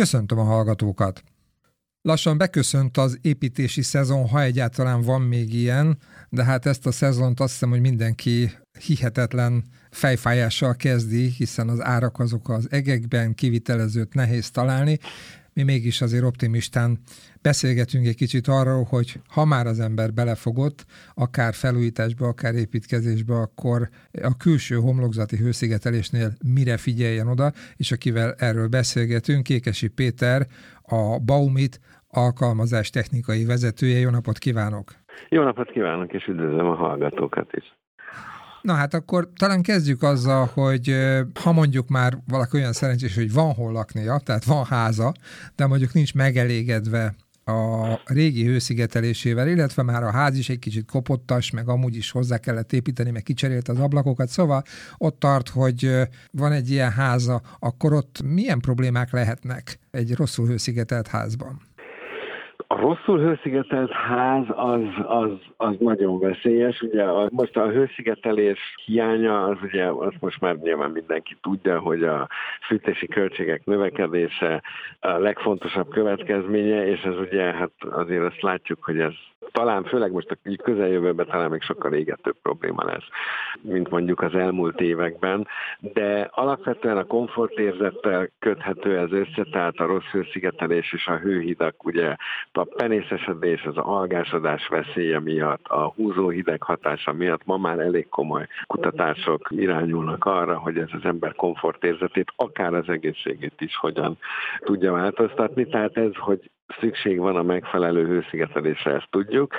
Köszöntöm a hallgatókat! Lassan beköszönt az építési szezon, ha egyáltalán van még ilyen, de hát ezt a szezont azt hiszem, hogy mindenki hihetetlen fejfájással kezdi, hiszen az árak azok az egekben, kivitelezőt nehéz találni. Mi mégis azért optimistán beszélgetünk egy kicsit arról, hogy ha már az ember belefogott, akár felújításba, akár építkezésbe, akkor a külső homlokzati hőszigetelésnél mire figyeljen oda, és akivel erről beszélgetünk, Kékesi Péter, a Baumit alkalmazás technikai vezetője. Jó napot kívánok! Jó napot kívánok, és üdvözlöm a hallgatókat is! Na hát akkor talán kezdjük azzal, hogy ha mondjuk már valaki olyan szerencsés, hogy van hol laknia, tehát van háza, de mondjuk nincs megelégedve a régi hőszigetelésével, illetve már a ház is egy kicsit kopottas, meg amúgy is hozzá kellett építeni, meg kicserélt az ablakokat, szóval ott tart, hogy van egy ilyen háza, akkor ott milyen problémák lehetnek egy rosszul hőszigetelt házban? A rosszul hőszigetelt ház az, az, az nagyon veszélyes. Ugye a, most a hőszigetelés hiánya, az ugye azt most már nyilván mindenki tudja, hogy a fűtési költségek növekedése a legfontosabb következménye, és ez ugye hát azért azt látjuk, hogy ez talán főleg most a közeljövőben talán még sokkal égetőbb probléma lesz, mint mondjuk az elmúlt években, de alapvetően a komfortérzettel köthető ez össze, tehát a rossz hőszigetelés és a hőhidak, ugye a penészesedés, az algásodás veszélye miatt, a húzóhideg hatása miatt ma már elég komoly kutatások irányulnak arra, hogy ez az ember komfortérzetét, akár az egészségét is hogyan tudja változtatni. Tehát ez, hogy szükség van a megfelelő hőszigetelésre, ezt tudjuk.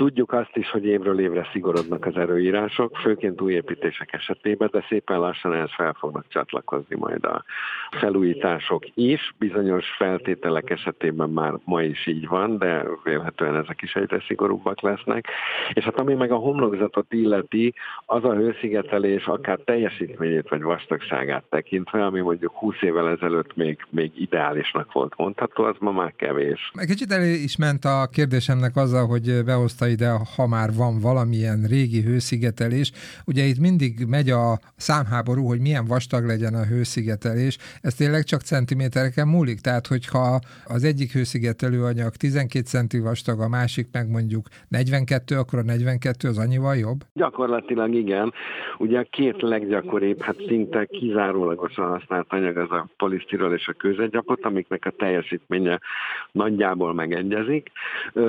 Tudjuk azt is, hogy évről évre szigorodnak az erőírások, főként új építések esetében, de szépen lassan ehhez fel fognak csatlakozni majd a felújítások is. Bizonyos feltételek esetében már ma is így van, de vélhetően ezek is egyre szigorúbbak lesznek. És hát ami meg a homlokzatot illeti, az a hőszigetelés akár teljesítményét vagy vastagságát tekintve, ami mondjuk 20 évvel ezelőtt még, még ideálisnak volt mondható, az ma már kevés. Kicsit elé is ment a kérdésemnek azzal, hogy behozta ide, ha már van valamilyen régi hőszigetelés. Ugye itt mindig megy a számháború, hogy milyen vastag legyen a hőszigetelés. Ez tényleg csak centimétereken múlik? Tehát, hogyha az egyik hőszigetelő anyag 12 centi vastag, a másik meg mondjuk 42, akkor a 42 az annyival jobb? Gyakorlatilag igen. Ugye a két leggyakoribb, hát szinte kizárólagosan használt anyag az a polisztirol és a kőzetgyapot, amiknek a teljesítménye nagyjából megegyezik,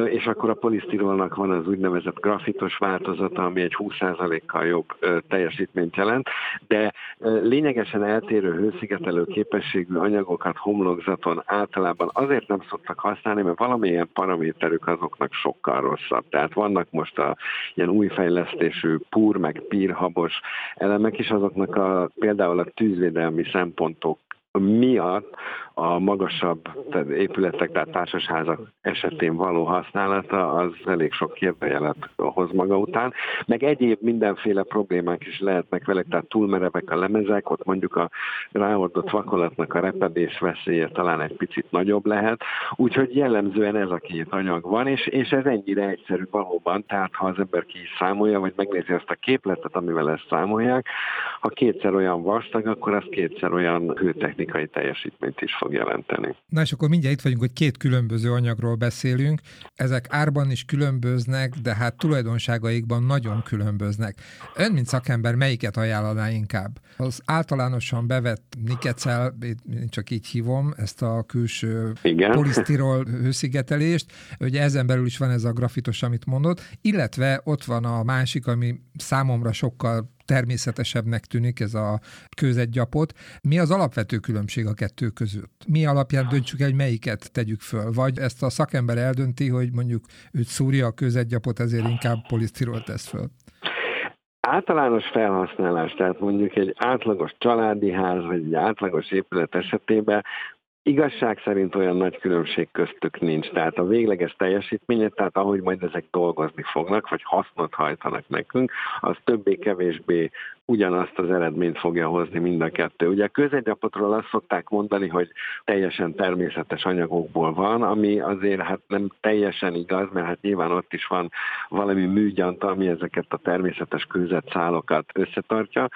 és akkor a polisztirolnak van az úgynevezett grafitos változata, ami egy 20%-kal jobb teljesítményt jelent, de lényegesen eltérő hőszigetelő képességű anyagokat homlokzaton általában azért nem szoktak használni, mert valamilyen paraméterük azoknak sokkal rosszabb. Tehát vannak most a ilyen új fejlesztésű púr, meg pírhabos elemek is, azoknak a, például a tűzvédelmi szempontok miatt a magasabb tehát épületek, tehát társasházak esetén való használata az elég sok kérdőjelet hoz maga után, meg egyéb mindenféle problémák is lehetnek vele, tehát túlmerevek a lemezek, ott mondjuk a ráordott vakolatnak a repedés veszélye talán egy picit nagyobb lehet, úgyhogy jellemzően ez a két anyag van, és, és ez ennyire egyszerű valóban, tehát ha az ember ki is számolja, vagy megnézi azt a képletet, amivel ezt számolják, ha kétszer olyan vastag, akkor az kétszer olyan hőtechnikai teljesítményt is fog jelenteni. Na és akkor mindjárt itt vagyunk, hogy két különböző anyagról beszélünk. Ezek árban is különböznek, de hát tulajdonságaikban nagyon különböznek. Ön, mint szakember, melyiket ajánlaná inkább? Az általánosan bevett nikecel, én csak így hívom, ezt a külső Igen. polisztirol hőszigetelést, ugye ezen belül is van ez a grafitos, amit mondott, illetve ott van a másik, ami számomra sokkal természetesebbnek tűnik ez a kőzetgyapot. Mi az alapvető különbség a kettő között? Mi alapján döntsük el, hogy melyiket tegyük föl? Vagy ezt a szakember eldönti, hogy mondjuk őt szúrja a kőzetgyapot, ezért inkább polisztirol tesz föl? Általános felhasználás, tehát mondjuk egy átlagos családi ház, vagy egy átlagos épület esetében Igazság szerint olyan nagy különbség köztük nincs. Tehát a végleges teljesítménye, tehát ahogy majd ezek dolgozni fognak, vagy hasznot hajtanak nekünk, az többé-kevésbé ugyanazt az eredményt fogja hozni mind a kettő. Ugye a közegyapotról azt szokták mondani, hogy teljesen természetes anyagokból van, ami azért hát nem teljesen igaz, mert hát nyilván ott is van valami műgyanta, ami ezeket a természetes kőzetszálokat összetartja.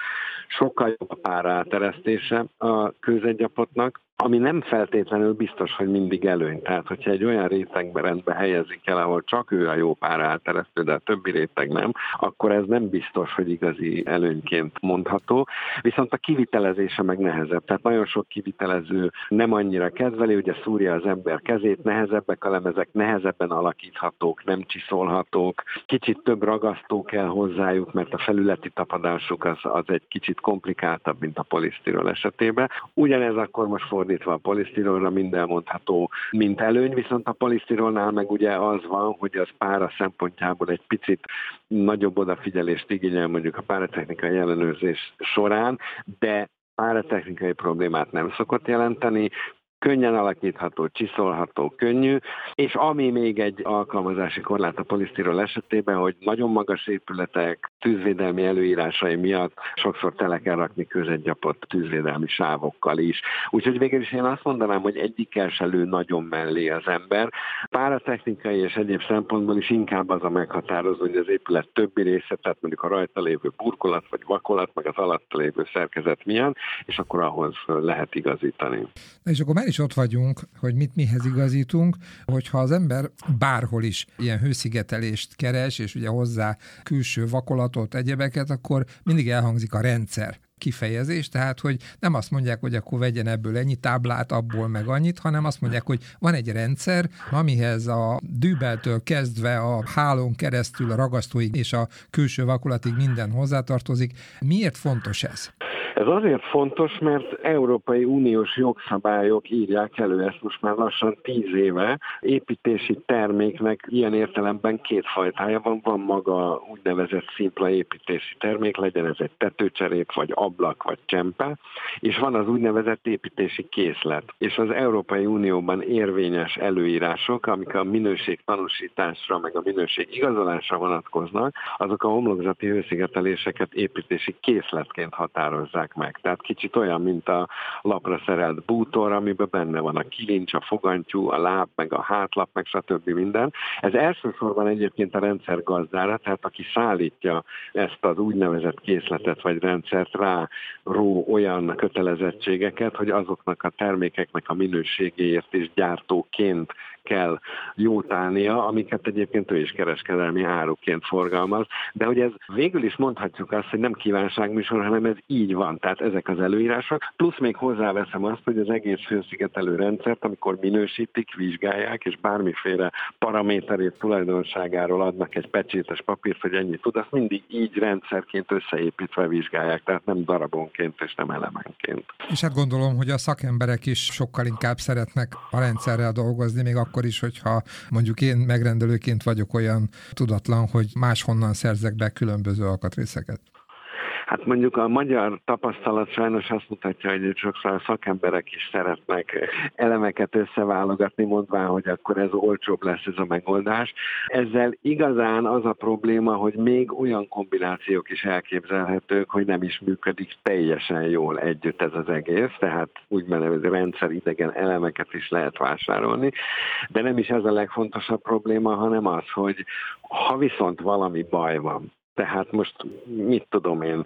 Sokkal jobb a páráteresztése a kőzetgyapotnak, ami nem feltétlenül biztos, hogy mindig előny. Tehát, hogyha egy olyan rétegbe rendbe helyezik el, ahol csak ő a jó pár álteresztő, de a többi réteg nem, akkor ez nem biztos, hogy igazi előnyként mondható. Viszont a kivitelezése meg nehezebb. Tehát nagyon sok kivitelező nem annyira kedveli, ugye szúrja az ember kezét, nehezebbek a lemezek, nehezebben alakíthatók, nem csiszolhatók, kicsit több ragasztó kell hozzájuk, mert a felületi tapadásuk az, az egy kicsit komplikáltabb, mint a polisztirol esetében. Ugyanez akkor most fordítva a polisztirolra minden mondható, mint előny, viszont a polisztirolnál meg ugye az van, hogy az pára szempontjából egy picit nagyobb odafigyelést igényel mondjuk a páratechnikai ellenőrzés során, de páratechnikai problémát nem szokott jelenteni, könnyen alakítható, csiszolható, könnyű, és ami még egy alkalmazási korlát a polisztirol esetében, hogy nagyon magas épületek tűzvédelmi előírásai miatt sokszor tele kell rakni közegyapott tűzvédelmi sávokkal is. Úgyhogy végül is én azt mondanám, hogy egyikkel se lő nagyon mellé az ember. Páratechnikai és egyéb szempontból is inkább az a meghatározó, hogy az épület többi része, tehát mondjuk a rajta lévő burkolat vagy vakolat, meg az alatta lévő szerkezet milyen, és akkor ahhoz lehet igazítani. Na és akkor már is ott vagyunk, hogy mit mihez igazítunk, hogyha az ember bárhol is ilyen hőszigetelést keres, és ugye hozzá külső vakolatot, egyebeket, akkor mindig elhangzik a rendszer kifejezés, tehát hogy nem azt mondják, hogy akkor vegyen ebből ennyi táblát, abból meg annyit, hanem azt mondják, hogy van egy rendszer, amihez a dűbeltől kezdve a hálón keresztül a ragasztóig és a külső vakolatig minden hozzátartozik. Miért fontos ez? Ez azért fontos, mert Európai Uniós jogszabályok írják elő ezt most már lassan tíz éve. Építési terméknek ilyen értelemben két fajtája van. Van maga úgynevezett szimpla építési termék, legyen ez egy tetőcserép, vagy ablak, vagy csempe, és van az úgynevezett építési készlet. És az Európai Unióban érvényes előírások, amik a minőség tanúsításra, meg a minőség igazolásra vonatkoznak, azok a homlokzati hőszigeteléseket építési készletként határozzák csinálják meg. Tehát kicsit olyan, mint a lapra szerelt bútor, amiben benne van a kilincs, a fogantyú, a láb, meg a hátlap, meg stb. minden. Ez elsősorban egyébként a rendszer gazdára, tehát aki szállítja ezt az úgynevezett készletet vagy rendszert rá ró olyan kötelezettségeket, hogy azoknak a termékeknek a minőségéért is gyártóként kell jót állnia, amiket egyébként ő is kereskedelmi áruként forgalmaz. De hogy ez végül is mondhatjuk azt, hogy nem kívánságműsor, hanem ez így van. Tehát ezek az előírások. Plusz még hozzáveszem azt, hogy az egész főszigetelő rendszert, amikor minősítik, vizsgálják, és bármiféle paraméterét, tulajdonságáról adnak egy pecsétes papírt, hogy ennyit tud, azt mindig így rendszerként összeépítve vizsgálják, tehát nem darabonként és nem elemenként. És hát gondolom, hogy a szakemberek is sokkal inkább szeretnek a rendszerrel dolgozni, még akkor akkor is, hogyha mondjuk én megrendelőként vagyok olyan tudatlan, hogy máshonnan szerzek be különböző alkatrészeket. Hát mondjuk a magyar tapasztalat sajnos azt mutatja, hogy sokszor a szakemberek is szeretnek elemeket összeválogatni, mondván, hogy akkor ez olcsóbb lesz ez a megoldás. Ezzel igazán az a probléma, hogy még olyan kombinációk is elképzelhetők, hogy nem is működik teljesen jól együtt ez az egész, tehát úgy rendszer rendszeridegen elemeket is lehet vásárolni, de nem is ez a legfontosabb probléma, hanem az, hogy ha viszont valami baj van, tehát most mit tudom én,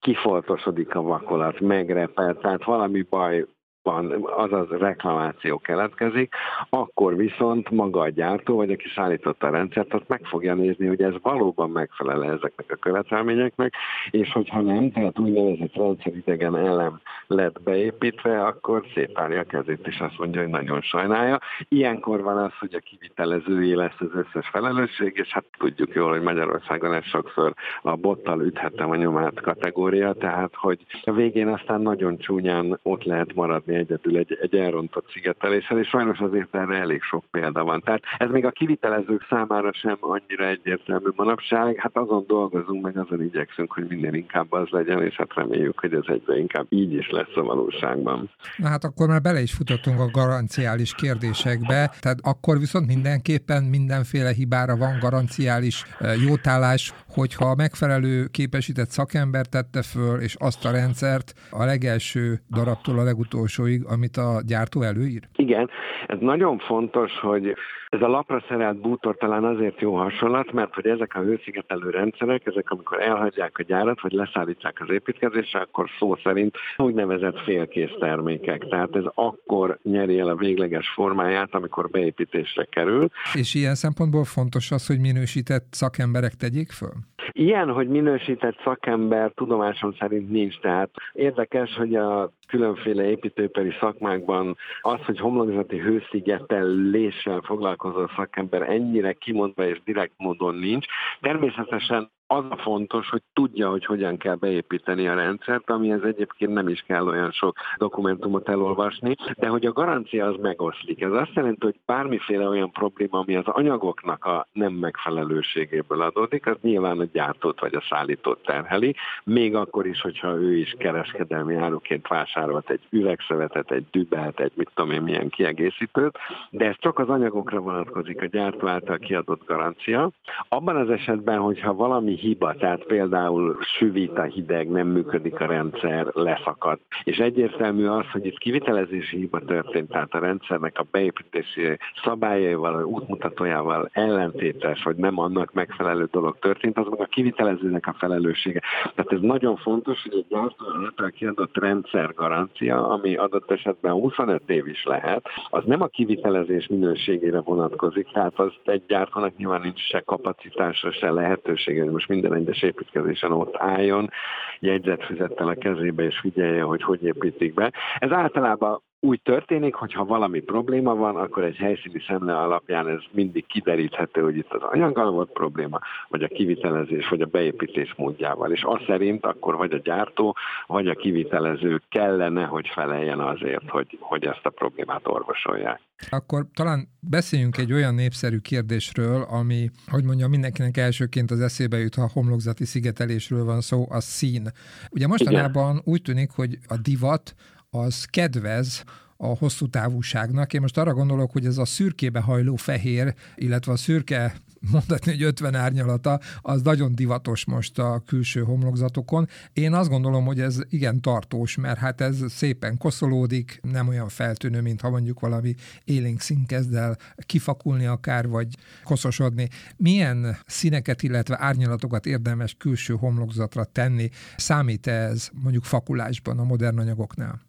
kifoltosodik a vakolat, megrepel, tehát valami baj van, azaz reklamáció keletkezik, akkor viszont maga a gyártó, vagy aki szállította a rendszert, ott meg fogja nézni, hogy ez valóban megfelel ezeknek a követelményeknek, és hogyha nem, tehát úgynevezett rendszeridegen elem lett beépítve, akkor szétárja a kezét, és azt mondja, hogy nagyon sajnálja. Ilyenkor van az, hogy a kivitelezői lesz az összes felelősség, és hát tudjuk jól, hogy Magyarországon ez sokszor a bottal üthetem a nyomát kategória, tehát hogy a végén aztán nagyon csúnyán ott lehet maradni egyedül egy, egy elrontott szigeteléssel, és sajnos azért erre elég sok példa van. Tehát ez még a kivitelezők számára sem annyira egyértelmű manapság, hát azon dolgozunk, meg azon igyekszünk, hogy minél inkább az legyen, és hát reméljük, hogy ez egyre inkább így is lesz a valóságban. Na hát akkor már bele is futottunk a garanciális kérdésekbe, tehát akkor viszont mindenképpen mindenféle hibára van garanciális jótállás, hogyha a megfelelő képesített szakember tette föl, és azt a rendszert a legelső darabtól a legutolsó alsóig, amit a gyártó előír? Igen, ez nagyon fontos, hogy ez a lapra szerelt bútor talán azért jó hasonlat, mert hogy ezek a hőszigetelő rendszerek, ezek amikor elhagyják a gyárat, vagy leszállítják az építkezésre, akkor szó szerint úgynevezett félkész termékek. Tehát ez akkor nyeri el a végleges formáját, amikor beépítésre kerül. És ilyen szempontból fontos az, hogy minősített szakemberek tegyék föl? Ilyen, hogy minősített szakember tudomásom szerint nincs, tehát érdekes, hogy a különféle építőipari szakmákban az, hogy homlokzati hőszigeteléssel foglalkozó szakember ennyire kimondva és direkt módon nincs. Természetesen az a fontos, hogy tudja, hogy hogyan kell beépíteni a rendszert, amihez egyébként nem is kell olyan sok dokumentumot elolvasni, de hogy a garancia az megoszlik. Ez azt jelenti, hogy bármiféle olyan probléma, ami az anyagoknak a nem megfelelőségéből adódik, az nyilván a gyártót vagy a szállítót terheli, még akkor is, hogyha ő is kereskedelmi áruként vásárolt egy üvegszövetet, egy dübelt, egy mit tudom én milyen kiegészítőt, de ez csak az anyagokra vonatkozik a gyártó által kiadott garancia. Abban az esetben, hogyha valami hiba, tehát például süvít a hideg, nem működik a rendszer, leszakad. És egyértelmű az, hogy itt kivitelezési hiba történt, tehát a rendszernek a beépítési szabályaival, útmutatójával ellentétes, vagy nem annak megfelelő dolog történt, az meg a kivitelezőnek a felelőssége. Tehát ez nagyon fontos, hogy egy gyártó által kiadott rendszer garancia, ami adott esetben 25 év is lehet, az nem a kivitelezés minőségére vonatkozik, tehát az egy gyártónak nyilván nincs se kapacitása, se lehetősége, hogy most minden egyes építkezésen ott álljon, jegyzetfüzettel a kezébe és figyelje, hogy hogy építik be. Ez általában úgy történik, hogy ha valami probléma van, akkor egy helyszíni szemle alapján ez mindig kideríthető, hogy itt az anyaggal volt probléma, vagy a kivitelezés, vagy a beépítés módjával. És azt szerint akkor vagy a gyártó, vagy a kivitelező kellene, hogy feleljen azért, hogy, hogy ezt a problémát orvosolják. Akkor talán beszéljünk egy olyan népszerű kérdésről, ami, hogy mondjam, mindenkinek elsőként az eszébe jut, ha a homlokzati szigetelésről van szó, a szín. Ugye mostanában Igen. úgy tűnik, hogy a divat az kedvez a hosszú távúságnak. Én most arra gondolok, hogy ez a szürkébe hajló fehér, illetve a szürke mondhatni, hogy 50 árnyalata, az nagyon divatos most a külső homlokzatokon. Én azt gondolom, hogy ez igen tartós, mert hát ez szépen koszolódik, nem olyan feltűnő, mint ha mondjuk valami élénk szín kezd el kifakulni akár, vagy koszosodni. Milyen színeket, illetve árnyalatokat érdemes külső homlokzatra tenni? Számít -e ez mondjuk fakulásban a modern anyagoknál?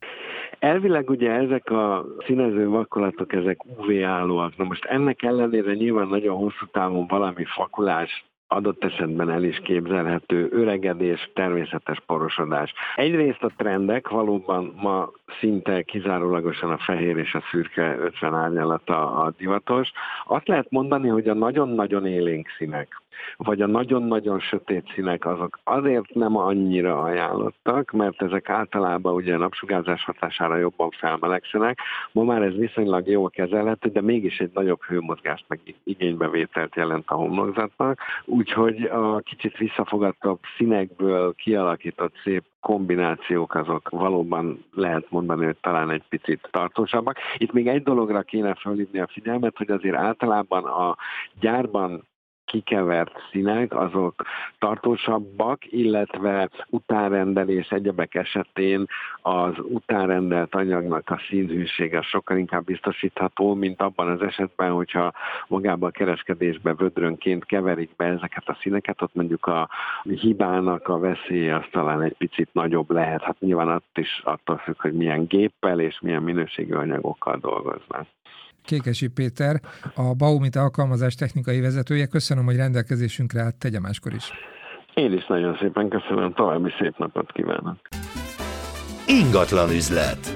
Elvileg ugye ezek a színező vakolatok, ezek UV-állóak. Na most ennek ellenére nyilván nagyon hosszú távon valami fakulás adott esetben el is képzelhető öregedés, természetes porosodás. Egyrészt a trendek valóban ma szinte kizárólagosan a fehér és a szürke 50 árnyalata a divatos. Azt lehet mondani, hogy a nagyon-nagyon élénk színek, vagy a nagyon-nagyon sötét színek azok azért nem annyira ajánlottak, mert ezek általában ugye a napsugárzás hatására jobban felmelegszenek. Ma már ez viszonylag jól kezelhető, de mégis egy nagyobb hőmozgást meg igénybevételt jelent a homlokzatnak. Úgyhogy a kicsit visszafogadtabb színekből kialakított szép kombinációk azok valóban lehet mondani, hogy talán egy picit tartósabbak. Itt még egy dologra kéne felhívni a figyelmet, hogy azért általában a gyárban kikevert színek, azok tartósabbak, illetve utánrendelés egyebek esetén az utánrendelt anyagnak a színhűsége sokkal inkább biztosítható, mint abban az esetben, hogyha magában a kereskedésbe vödrönként keverik be ezeket a színeket, ott mondjuk a hibának a veszélye az talán egy picit nagyobb lehet. Hát nyilván ott is attól függ, hogy milyen géppel és milyen minőségű anyagokkal dolgoznak. Kékesi Péter, a Baumit alkalmazás technikai vezetője. Köszönöm, hogy rendelkezésünkre állt, tegye máskor is. Én is nagyon szépen köszönöm, további szép napot kívánok. Ingatlan üzlet.